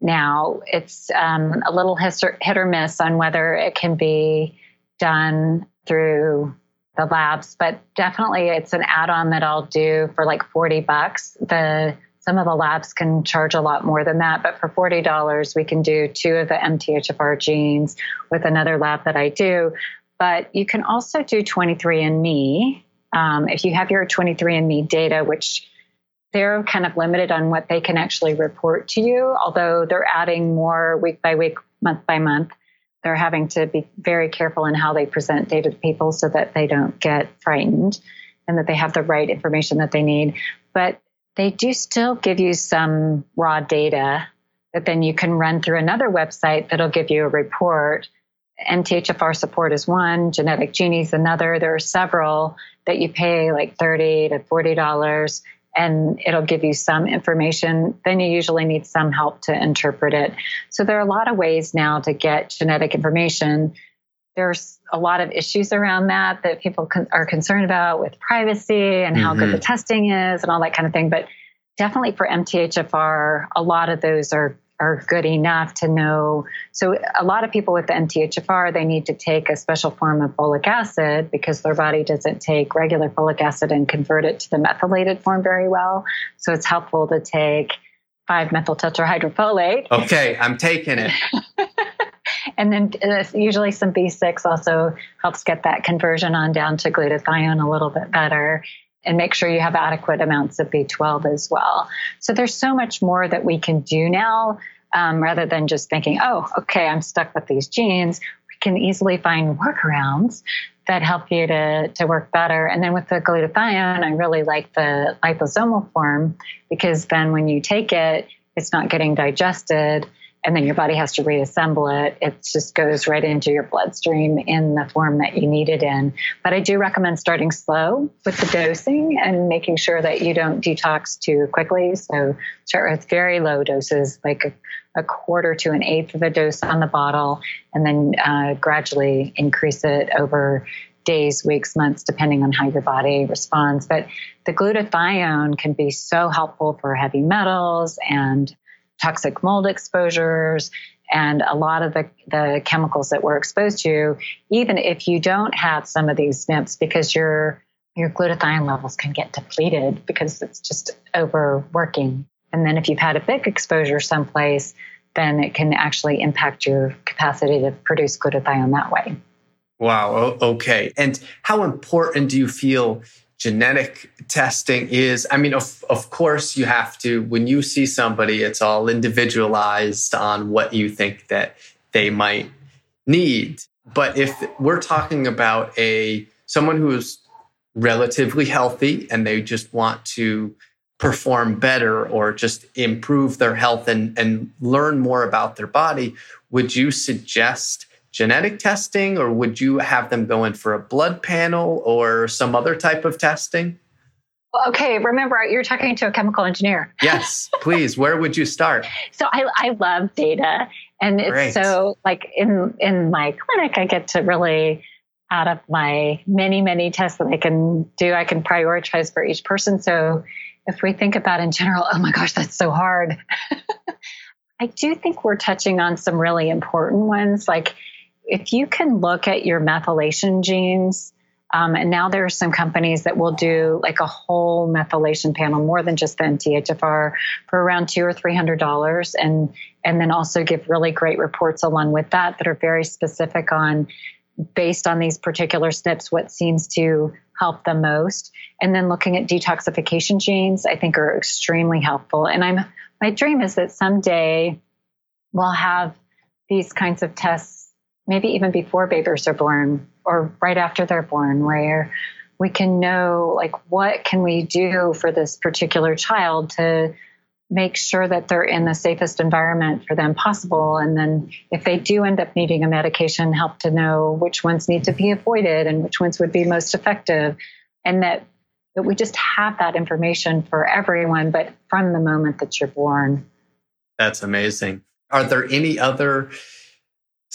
Now, it's um, a little hit or miss on whether it can be done through the labs, but definitely it's an add-on that I'll do for like 40 bucks. The some of the labs can charge a lot more than that, but for $40 we can do two of the MTHFR genes with another lab that I do. But you can also do 23andMe um, if you have your 23andMe data, which they're kind of limited on what they can actually report to you, although they're adding more week by week, month by month. They're having to be very careful in how they present data to people so that they don't get frightened and that they have the right information that they need. But they do still give you some raw data that then you can run through another website that'll give you a report. MTHFR support is one, Genetic Genie is another. There are several that you pay like 30 to $40 and it'll give you some information. Then you usually need some help to interpret it. So there are a lot of ways now to get genetic information. There's a lot of issues around that that people con- are concerned about with privacy and how mm-hmm. good the testing is and all that kind of thing. But definitely for MTHFR, a lot of those are are good enough to know. So a lot of people with the MTHFR, they need to take a special form of folic acid because their body doesn't take regular folic acid and convert it to the methylated form very well. So it's helpful to take 5-methyl tetrahydrofolate. Okay, I'm taking it. *laughs* and then uh, usually some B6 also helps get that conversion on down to glutathione a little bit better and make sure you have adequate amounts of B12 as well. So there's so much more that we can do now um, rather than just thinking, oh, okay, I'm stuck with these genes. We can easily find workarounds that help you to, to work better. And then with the glutathione, I really like the liposomal form because then when you take it, it's not getting digested and then your body has to reassemble it. It just goes right into your bloodstream in the form that you need it in. But I do recommend starting slow with the dosing and making sure that you don't detox too quickly. So start with very low doses, like a, a quarter to an eighth of a dose on the bottle, and then uh, gradually increase it over days, weeks, months, depending on how your body responds. But the glutathione can be so helpful for heavy metals and toxic mold exposures and a lot of the, the chemicals that we're exposed to, even if you don't have some of these SNPs, because your your glutathione levels can get depleted because it's just overworking. And then if you've had a big exposure someplace, then it can actually impact your capacity to produce glutathione that way. Wow. Okay. And how important do you feel genetic testing is i mean of, of course you have to when you see somebody it's all individualized on what you think that they might need. But if we're talking about a someone who's relatively healthy and they just want to perform better or just improve their health and, and learn more about their body would you suggest genetic testing, or would you have them go in for a blood panel or some other type of testing? Okay, remember you're talking to a chemical engineer. *laughs* yes, please. Where would you start? So I, I love data, and it's Great. so like in in my clinic, I get to really out of my many many tests that I can do, I can prioritize for each person. So if we think about in general, oh my gosh, that's so hard. *laughs* I do think we're touching on some really important ones, like if you can look at your methylation genes, um, and now there are some companies that will do like a whole methylation panel, more than just the MTHFR, for around two or three hundred dollars, and and then also give really great reports along with that that are very specific on, based on these particular SNPs, what seems to help the most. And then looking at detoxification genes, I think are extremely helpful. And I'm my dream is that someday we'll have these kinds of tests maybe even before babies are born or right after they're born, where we can know like what can we do for this particular child to make sure that they're in the safest environment for them possible and then if they do end up needing a medication help to know which ones need to be avoided and which ones would be most effective and that that we just have that information for everyone, but from the moment that you're born. That's amazing. Are there any other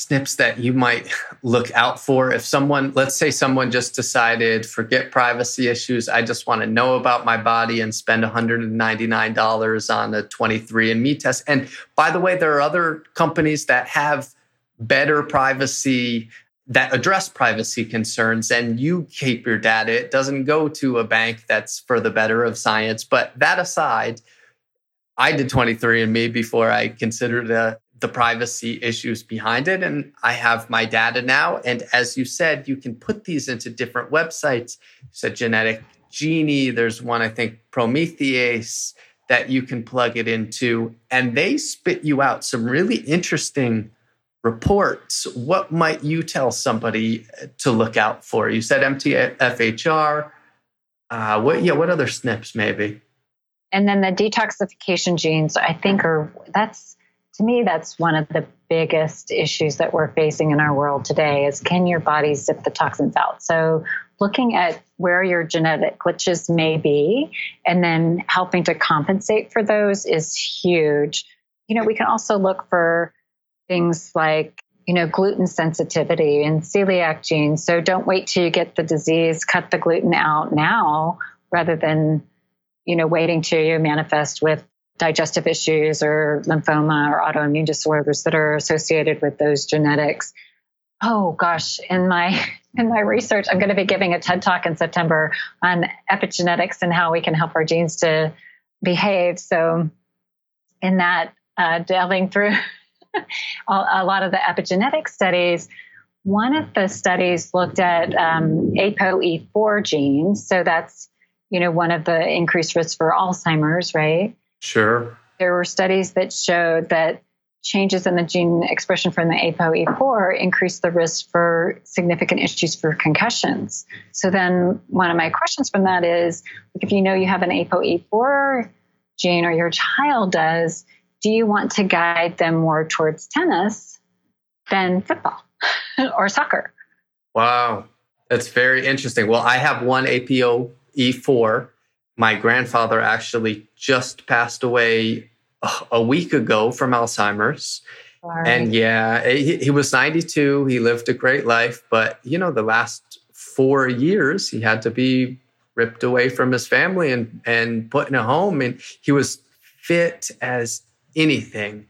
SNPs that you might look out for if someone, let's say someone just decided, forget privacy issues, I just want to know about my body and spend $199 on a 23andMe test. And by the way, there are other companies that have better privacy that address privacy concerns and you keep your data. It doesn't go to a bank that's for the better of science. But that aside, I did 23andMe before I considered the, the privacy issues behind it. And I have my data now. And as you said, you can put these into different websites. You said Genetic Genie, there's one, I think, Promethease that you can plug it into. And they spit you out some really interesting reports, what might you tell somebody to look out for? You said MTHFR. Uh, what, yeah, what other SNPs maybe? And then the detoxification genes, I think, are that's to me that's one of the biggest issues that we're facing in our world today. Is can your body zip the toxins out? So looking at where your genetic glitches may be, and then helping to compensate for those is huge. You know, we can also look for things like you know gluten sensitivity and celiac genes so don't wait till you get the disease cut the gluten out now rather than you know waiting till you manifest with digestive issues or lymphoma or autoimmune disorders that are associated with those genetics oh gosh in my *laughs* in my research i'm going to be giving a ted talk in september on epigenetics and how we can help our genes to behave so in that uh, delving through *laughs* a lot of the epigenetic studies, one of the studies looked at um, ApoE4 genes. So that's, you know, one of the increased risks for Alzheimer's, right? Sure. There were studies that showed that changes in the gene expression from the ApoE4 increase the risk for significant issues for concussions. So then one of my questions from that is if you know you have an ApoE4 gene or your child does, do you want to guide them more towards tennis than football *laughs* or soccer? Wow, that's very interesting. Well, I have one APO E4. My grandfather actually just passed away a week ago from Alzheimer's. Right. And yeah, he, he was 92. He lived a great life, but you know, the last four years he had to be ripped away from his family and and put in a home. And he was fit as anything.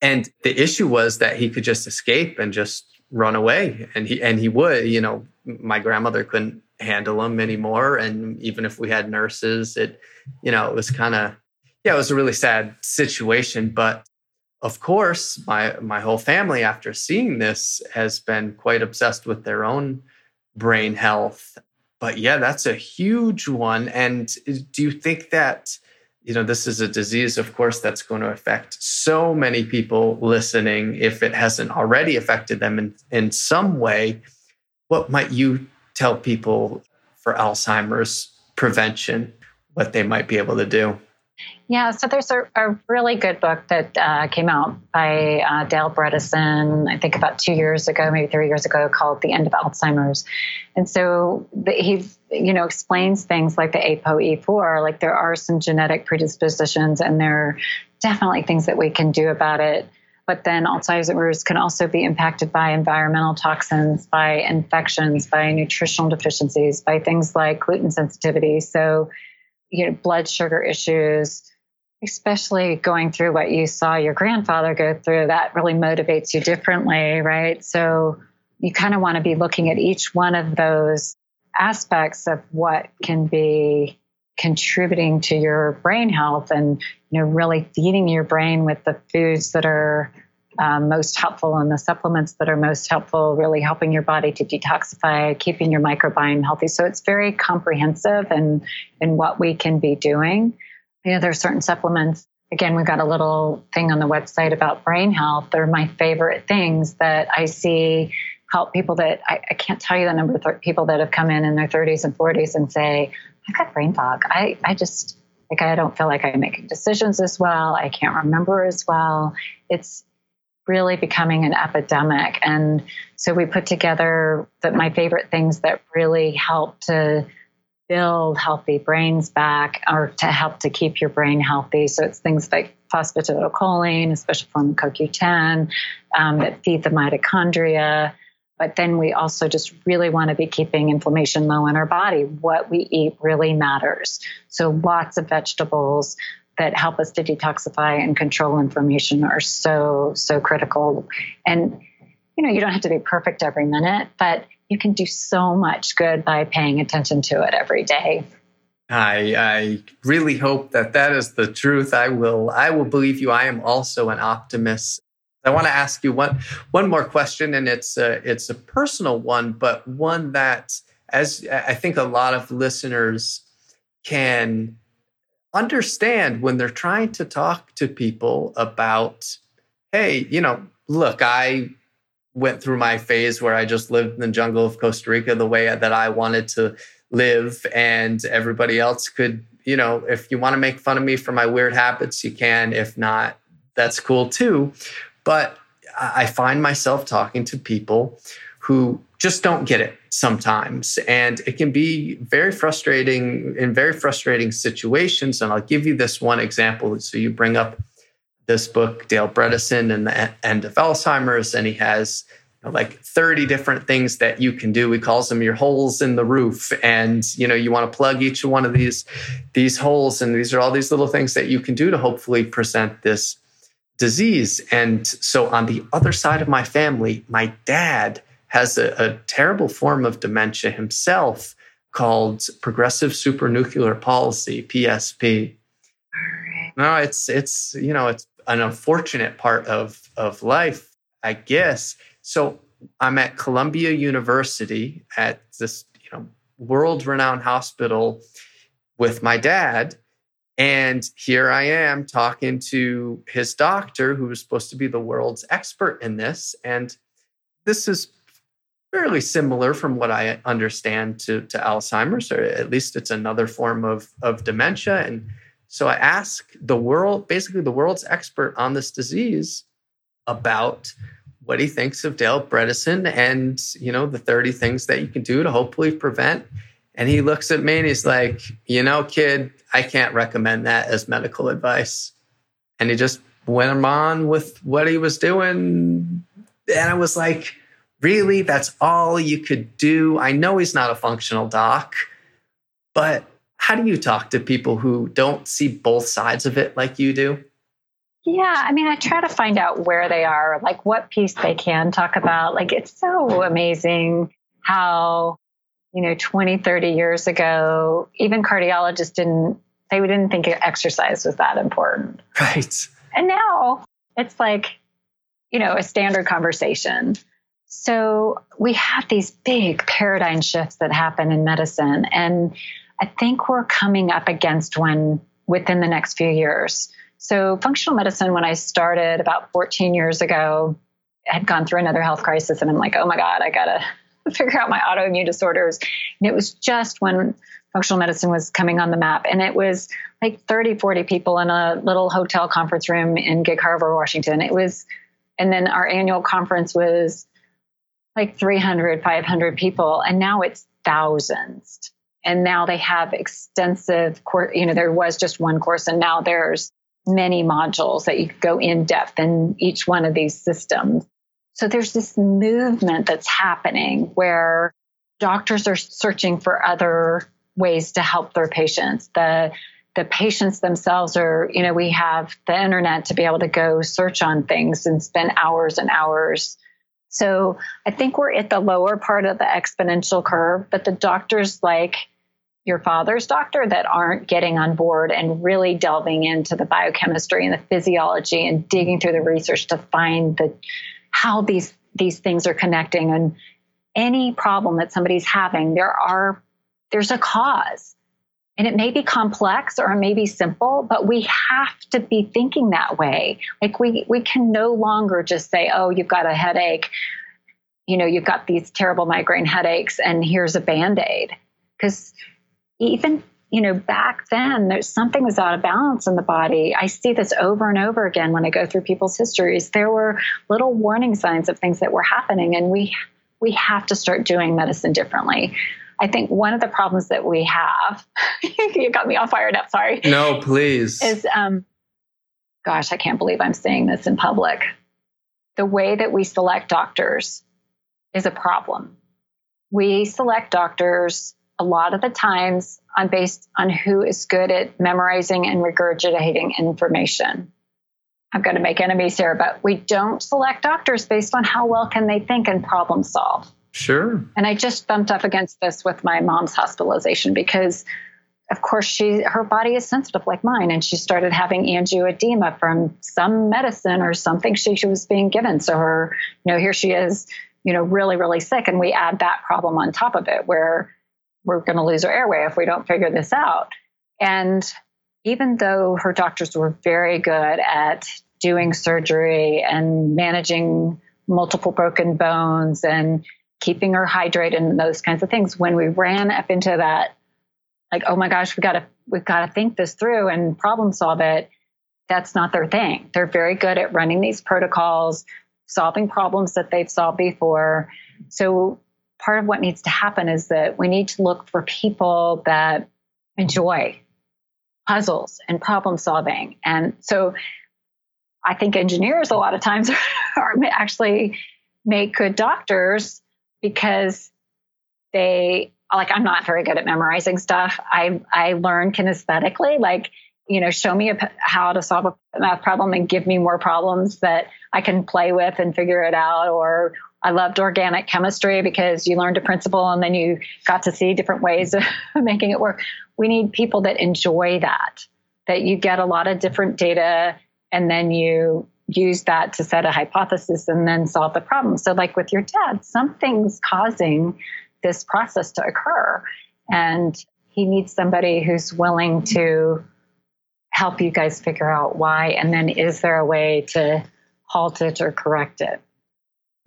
And the issue was that he could just escape and just run away. And he and he would, you know, my grandmother couldn't handle him anymore. And even if we had nurses, it, you know, it was kind of yeah, it was a really sad situation. But of course, my my whole family after seeing this has been quite obsessed with their own brain health. But yeah, that's a huge one. And uh, do you think that you know, this is a disease, of course, that's going to affect so many people listening if it hasn't already affected them in, in some way. What might you tell people for Alzheimer's prevention, what they might be able to do? Yeah, so there's a, a really good book that uh, came out by uh, Dale Bredesen, I think about two years ago, maybe three years ago, called "The End of Alzheimer's," and so he, you know, explains things like the ApoE4. Like there are some genetic predispositions, and there are definitely things that we can do about it. But then Alzheimer's can also be impacted by environmental toxins, by infections, by nutritional deficiencies, by things like gluten sensitivity. So you know, blood sugar issues, especially going through what you saw your grandfather go through, that really motivates you differently, right? So you kind of want to be looking at each one of those aspects of what can be contributing to your brain health and you know really feeding your brain with the foods that are um, most helpful and the supplements that are most helpful, really helping your body to detoxify, keeping your microbiome healthy. So it's very comprehensive and in, in what we can be doing. You know, there are certain supplements. Again, we've got a little thing on the website about brain health. They're my favorite things that I see help people that I, I can't tell you the number of th- people that have come in in their 30s and 40s and say, I've got brain fog. I, I just, like, I don't feel like I'm making decisions as well. I can't remember as well. It's, really becoming an epidemic. And so we put together the, my favorite things that really help to build healthy brains back or to help to keep your brain healthy. So it's things like phosphatidylcholine, a special form of CoQ10 um, that feed the mitochondria. But then we also just really want to be keeping inflammation low in our body. What we eat really matters. So lots of vegetables that help us to detoxify and control inflammation are so, so critical. And, you know, you don't have to be perfect every minute, but you can do so much good by paying attention to it every day. I, I really hope that that is the truth. I will I will believe you. I am also an optimist. I want to ask you one one more question, and it's a, it's a personal one, but one that, as I think a lot of listeners can understand when they're trying to talk to people about, hey, you know, look, I went through my phase where I just lived in the jungle of Costa Rica the way that I wanted to live, and everybody else could, you know, if you want to make fun of me for my weird habits, you can. If not, that's cool too. But I find myself talking to people who just don't get it sometimes. And it can be very frustrating in very frustrating situations. And I'll give you this one example. So you bring up this book, Dale Bredesen and the End of Alzheimer's, and he has you know, like 30 different things that you can do. He calls them your holes in the roof. And you know, you want to plug each one of these, these holes. And these are all these little things that you can do to hopefully present this disease. And so on the other side of my family, my dad has a, a terrible form of dementia himself called progressive supranuclear palsy, PSP. No, it's it's you know it's an unfortunate part of of life, I guess. So I'm at Columbia University at this you know world renowned hospital with my dad. And here I am talking to his doctor, who was supposed to be the world's expert in this. And this is fairly similar from what I understand to, to Alzheimer's, or at least it's another form of, of dementia. And so I ask the world, basically the world's expert on this disease, about what he thinks of Dale Bredesen and you know the 30 things that you can do to hopefully prevent. And he looks at me and he's like, you know, kid, I can't recommend that as medical advice. And he just went on with what he was doing. And I was like, really? That's all you could do? I know he's not a functional doc, but how do you talk to people who don't see both sides of it like you do? Yeah, I mean, I try to find out where they are, like what piece they can talk about. Like, it's so amazing how, you know, 20, 30 years ago, even cardiologists didn't, they didn't think exercise was that important. *laughs* Right. And now it's like, you know, a standard conversation. So we have these big paradigm shifts that happen in medicine. And I think we're coming up against one within the next few years. So, functional medicine, when I started about 14 years ago, had gone through another health crisis. And I'm like, oh my God, I got to figure out my autoimmune disorders. And it was just when functional medicine was coming on the map. And it was like 30, 40 people in a little hotel conference room in Gig Harbor, Washington. It was, and then our annual conference was like 300, 500 people. And now it's thousands and now they have extensive course you know there was just one course and now there's many modules that you could go in depth in each one of these systems so there's this movement that's happening where doctors are searching for other ways to help their patients. The the patients themselves are you know we have the internet to be able to go search on things and spend hours and hours. So I think we're at the lower part of the exponential curve, but the doctors like your father's doctor that aren't getting on board and really delving into the biochemistry and the physiology and digging through the research to find the how these these things are connecting and any problem that somebody's having there are there's a cause and it may be complex or it may be simple, but we have to be thinking that way. Like we we can no longer just say, "Oh, you've got a headache. You know, you've got these terrible migraine headaches and here's a band-aid." Cuz even you know, back then there's something was out of balance in the body. I see this over and over again when I go through people's histories. There were little warning signs of things that were happening and we we have to start doing medicine differently. I think one of the problems that we have, *laughs* you got me all fired up, sorry. No, please. Is, um, gosh, I can't believe I'm saying this in public. The way that we select doctors is a problem. We select doctors a lot of the times on based on who is good at memorizing and regurgitating information. I'm going to make enemies here, but we don't select doctors based on how well can they think and problem solve. Sure. And I just bumped up against this with my mom's hospitalization because of course she her body is sensitive like mine and she started having angioedema from some medicine or something she, she was being given. So her, you know, here she is, you know, really, really sick. And we add that problem on top of it where we're going to lose our airway if we don't figure this out. And even though her doctors were very good at doing surgery and managing multiple broken bones and keeping her hydrated and those kinds of things, when we ran up into that, like, oh my gosh, we got to we've got to think this through and problem solve it. That's not their thing. They're very good at running these protocols, solving problems that they've solved before. So part of what needs to happen is that we need to look for people that enjoy puzzles and problem solving. And so I think engineers a lot of times *laughs* are actually make good doctors because they like I'm not very good at memorizing stuff. I I learn kinesthetically like you know show me a, how to solve a math problem and give me more problems that I can play with and figure it out or I loved organic chemistry because you learned a principle and then you got to see different ways *laughs* of making it work. We need people that enjoy that, that you get a lot of different data and then you use that to set a hypothesis and then solve the problem. So, like with your dad, something's causing this process to occur. And he needs somebody who's willing to help you guys figure out why. And then, is there a way to halt it or correct it?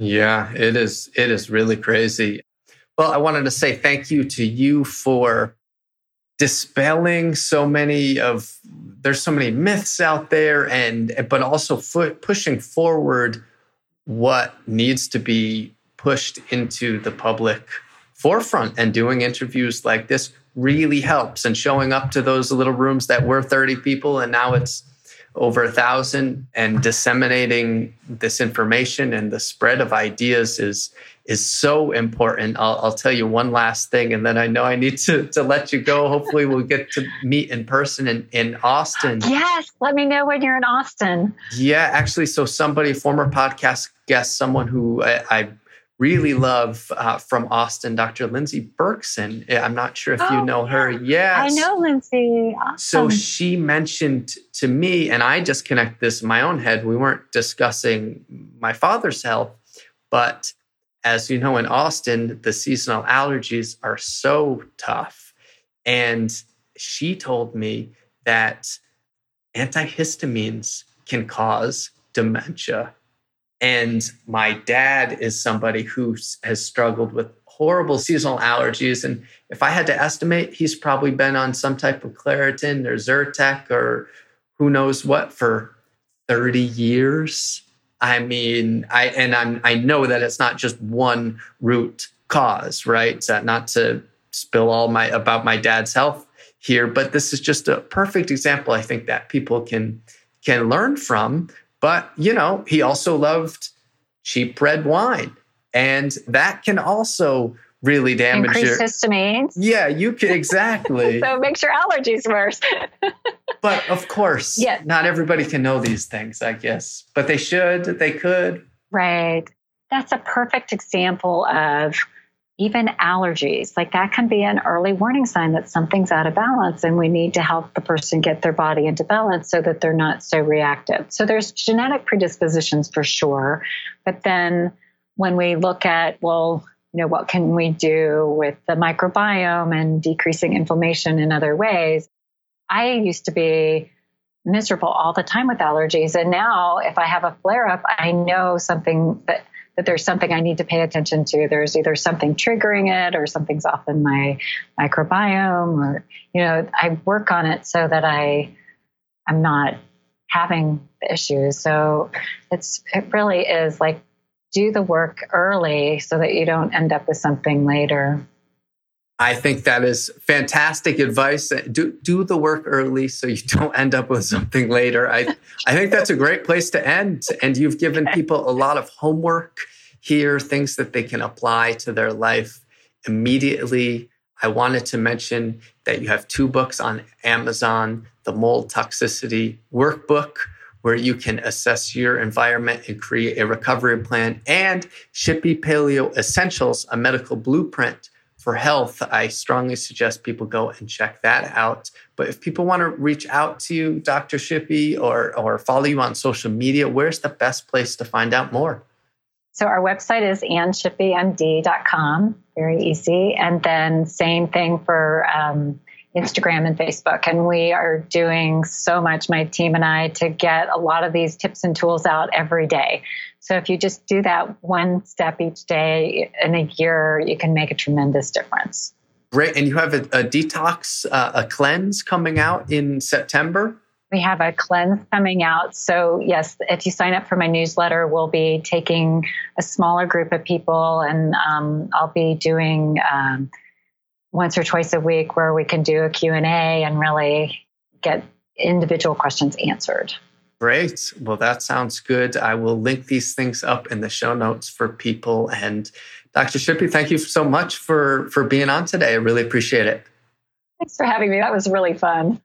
Yeah, it is. It is really crazy. Well, I wanted to say thank you to you for dispelling so many of there's so many myths out there and but also pushing forward what needs to be pushed into the public forefront and doing interviews like this really helps and showing up to those little rooms that were 30 people and now it's over a thousand and disseminating this information and the spread of ideas is is so important. I'll, I'll, tell you one last thing, and then I know I need to, to let you go. Hopefully, we'll get to meet in person in, in Austin. Yes, let me know when you're in Austin. Yeah, actually, so somebody, former podcast guest, someone who I, I really love uh, from Austin, Dr. Lindsey Berkson. I'm not sure if oh, you know her. Yes. I know Lindsey. Awesome. So she mentioned to me, and I just connect this in my own head. We weren't discussing my father's health, but as you know, in Austin, the seasonal allergies are so tough. And she told me that antihistamines can cause dementia and my dad is somebody who has struggled with horrible seasonal allergies. And if I had to estimate, he's probably been on some type of Claritin or Zyrtec or who knows what for 30 years. I mean, I and I'm I know that it's not just one root cause, right? So not to spill all my about my dad's health here, but this is just a perfect example I think that people can can learn from but, you know, he also loved cheap red wine. And that can also really damage Increase your histamines. Yeah, you can *laughs* exactly. so it makes your allergies worse. *laughs* but of course, yeah. not everybody can know these things, I guess. But they should, they could. Right. That's a perfect example of even allergies, like that can be an early warning sign that something's out of balance and we need to help the person get their body into balance so that they're not so reactive. So there's genetic predispositions for sure. But then when we look at, well, you know, what can we do with the microbiome and decreasing inflammation in other ways? I used to be miserable all the time with allergies. And now if I have a flare up, I know something that that there's something I need to pay attention to. There's either something triggering it or something's off in my microbiome or, you know, I work on it so that I, I'm not having the issues. So it's, it really is like do the work early so that you don't end up with something later. I think that is fantastic advice. Do do the work early so you *laughs* don't end up with something later. I I think that's a great place to end. And you've given people a lot of homework here, things that they can apply to their life immediately. I wanted to mention that you have two books on Amazon, the mold toxicity workbook where you can assess your environment and create a recovery plan and Shippy Paleo Essentials, a medical blueprint for health, I strongly suggest people go and check that out. But if people want to reach out to you, Dr. Shippy, or, or follow you on social media, where's the best place to find out more? So our website is annshippymd.com, very easy. And then same thing for um, Instagram and Facebook. And we are doing so much, my team and I, to get a lot of these tips and tools out every day. So if you just do that one step each day in a year, you can make a tremendous difference. Great. And you have a, a detox, uh, a cleanse coming out in September? We have a cleanse coming out. So, yes, if you sign up for my newsletter, we'll be taking a smaller group of people and um, I'll be doing um, once or twice a week where we can do a Q&A and really get individual questions answered. Great. Well, that sounds good. I will link these things up in the show notes for people. And Dr. Shippy, thank you so much for, for being on today. I really appreciate it. Thanks for having me. That was really fun.